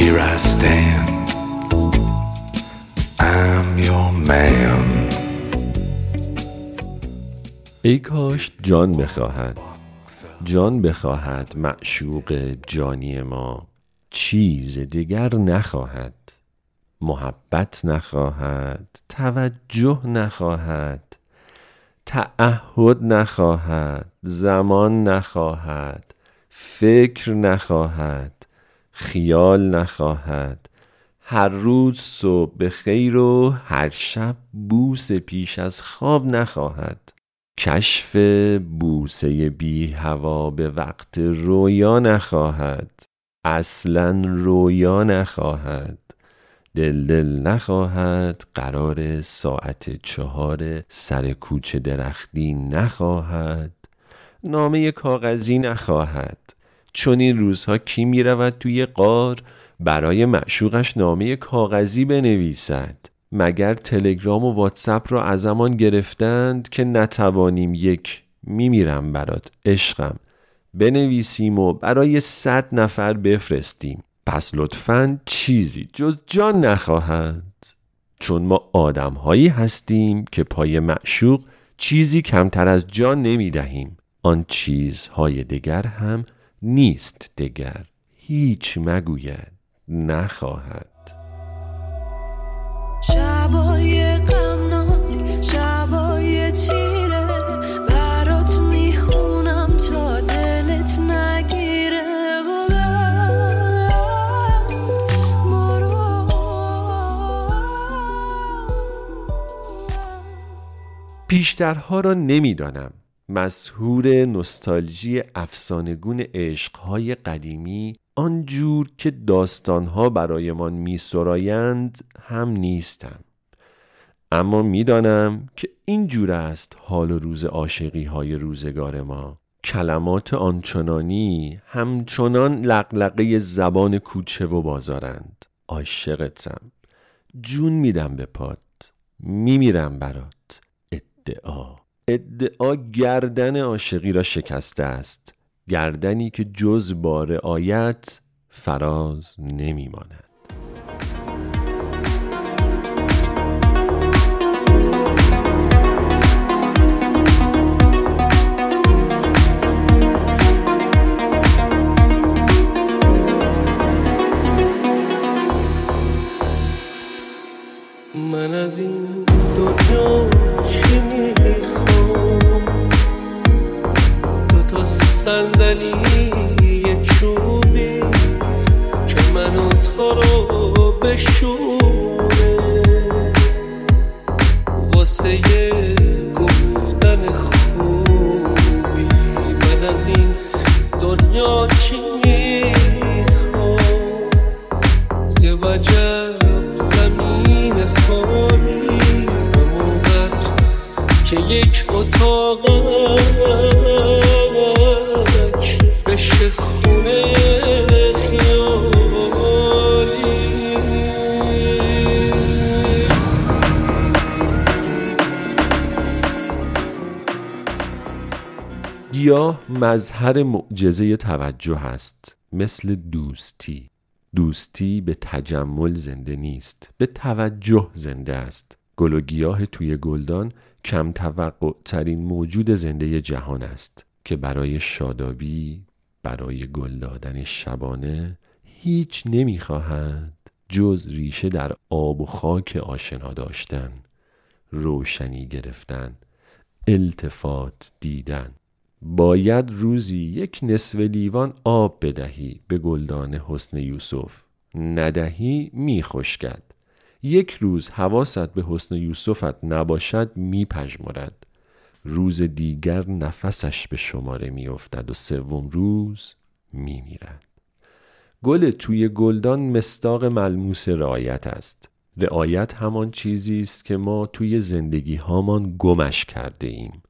here I stand. I'm your man. ای کاش جان بخواهد. جان بخواهد معشوق جانی ما. چیز دیگر نخواهد. محبت نخواهد. توجه نخواهد. تعهد نخواهد. زمان نخواهد. فکر نخواهد. خیال نخواهد. هر روز صبح به خیر و هر شب بوس پیش از خواب نخواهد. کشف بوسه بی هوا به وقت رویا نخواهد. اصلا رویا نخواهد. دل دل نخواهد. قرار ساعت چهار سر کوچه درختی نخواهد. نامه کاغذی نخواهد. چون این روزها کی می رود توی قار برای معشوقش نامه کاغذی بنویسد؟ مگر تلگرام و واتساپ را ازمان گرفتند که نتوانیم یک میمیرم برات عشقم بنویسیم و برای صد نفر بفرستیم؟ پس لطفا چیزی جز جان نخواهد. چون ما آدم هایی هستیم که پای معشوق چیزی کمتر از جان نمی دهیم آن چیزهای دیگر هم نیست دگر. هیچ مگوید نخواهد. شبای غمناک شبای تیره برات می‌خونم تا دلت نگیره. پیشترها را نمی‌دانم. مسهور نستالژی افسانگون عشقهای قدیمی آنجور که داستانها برایمان میسرایند هم نیستم اما می‌دانم که این جور است حال و روز عاشقی های روزگار ما. کلمات آنچنانی همچنان لقلقه زبان کوچه و بازارند. عاشقتم. جون میدم به پات. میمیرم برات. ادعا. ادعا گردن عاشقی را شکسته است. گردنی که جز بار آیت فراز نمیماند. یه چوبی که منو تو رو بشونه واسه یه گفتن خوبی من از این دنیا چی می‌خوام؟ یه وجب زمین خالی همونقدر که یک اتاقک گیاه مظهر معجزه توجه است مثل دوستی. دوستی به تجمل زنده نیست به توجه زنده است. گل و گیاه توی گلدان کم توقع ترین موجود زنده جهان است که برای شادابی برای گل دادن شبانه هیچ نمی‌خواهد جز ریشه در آب و خاک آشنا داشتن روشنی گرفتن التفات دیدن. باید روزی یک نصف لیوان آب بدهی به گلدان حسن یوسف. ندهی می خشکد یک روز حواست به حسن یوسفت نباشد می پژمرد روز دیگر نفسش به شماره می افتد و سوم روز می میرد گل توی گلدان مستاق ملموس رعایت است. رعایت همان چیزی است که ما توی زندگی هامان گمش کرده ایم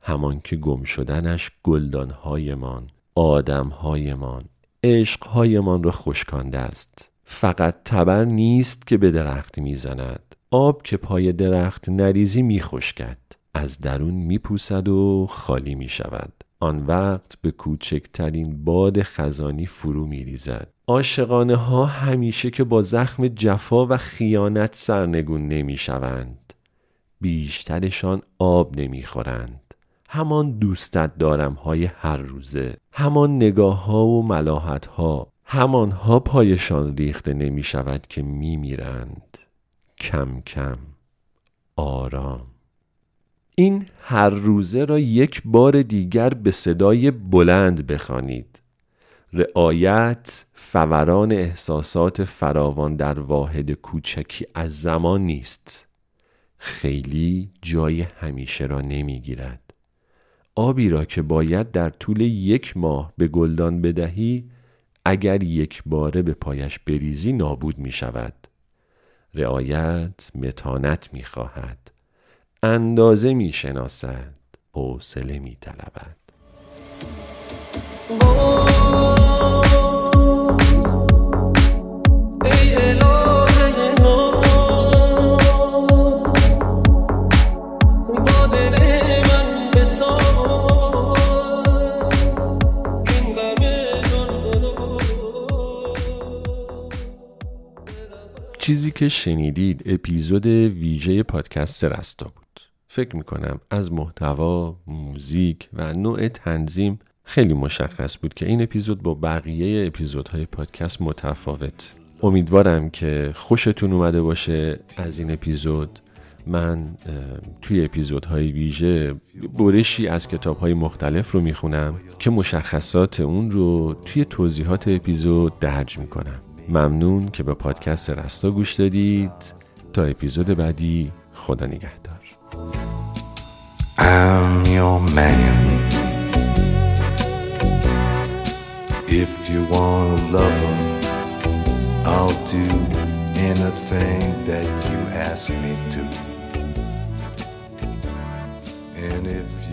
همان که گم شدنش گلدانهایمان آدمهایمان عشقهایمان را خشکانده است. فقط تبر نیست که به درخت می‌زند. آب که پای درخت نریزی میخشکد. از درون میپوسد و خالی می‌شود. آن وقت به کوچکترین باد خزانی فرو میریزد. عاشقانه ها همیشه که با زخم جفا و خیانت سرنگون نمی‌شوند. بیشترشان آب نمی‌خورند. همان دوستت دارم های هر روزه. همان نگاه ها و ملاحت ها همانها پایشان ریخته نمی شود که می میرند کم کم آرام. این هر روزه را یک بار دیگر به صدای بلند بخوانید. رعایت فوران احساسات فراوان در واحد کوچکی از زمان نیست. خیلی جای همیشه را نمی‌گیرد. آبی را که باید در طول یک ماه به گلدان بدهی اگر یک باره به پایش بریزی نابود می شود رعایت متانت می خواهد اندازه می شناسد حوصله می طلبد. چیزی که شنیدید اپیزود ویژه پادکست رستا بود. فکر می‌کنم از محتوا، موزیک و نوع تنظیم خیلی مشخص بود که این اپیزود با بقیه اپیزودهای پادکست متفاوت. امیدوارم که خوشتون اومده باشه از این اپیزود. من توی اپیزودهای ویژه برشی از کتابهای مختلف رو می‌خونم که مشخصات اون رو توی توضیحات اپیزود درج می‌کنم. ممنون که به پادکست رستا گوش دادید. تا اپیزود بعدی خدا نگهدار. I'm your man. If you want a lover, I'll do anything that you ask me to. And if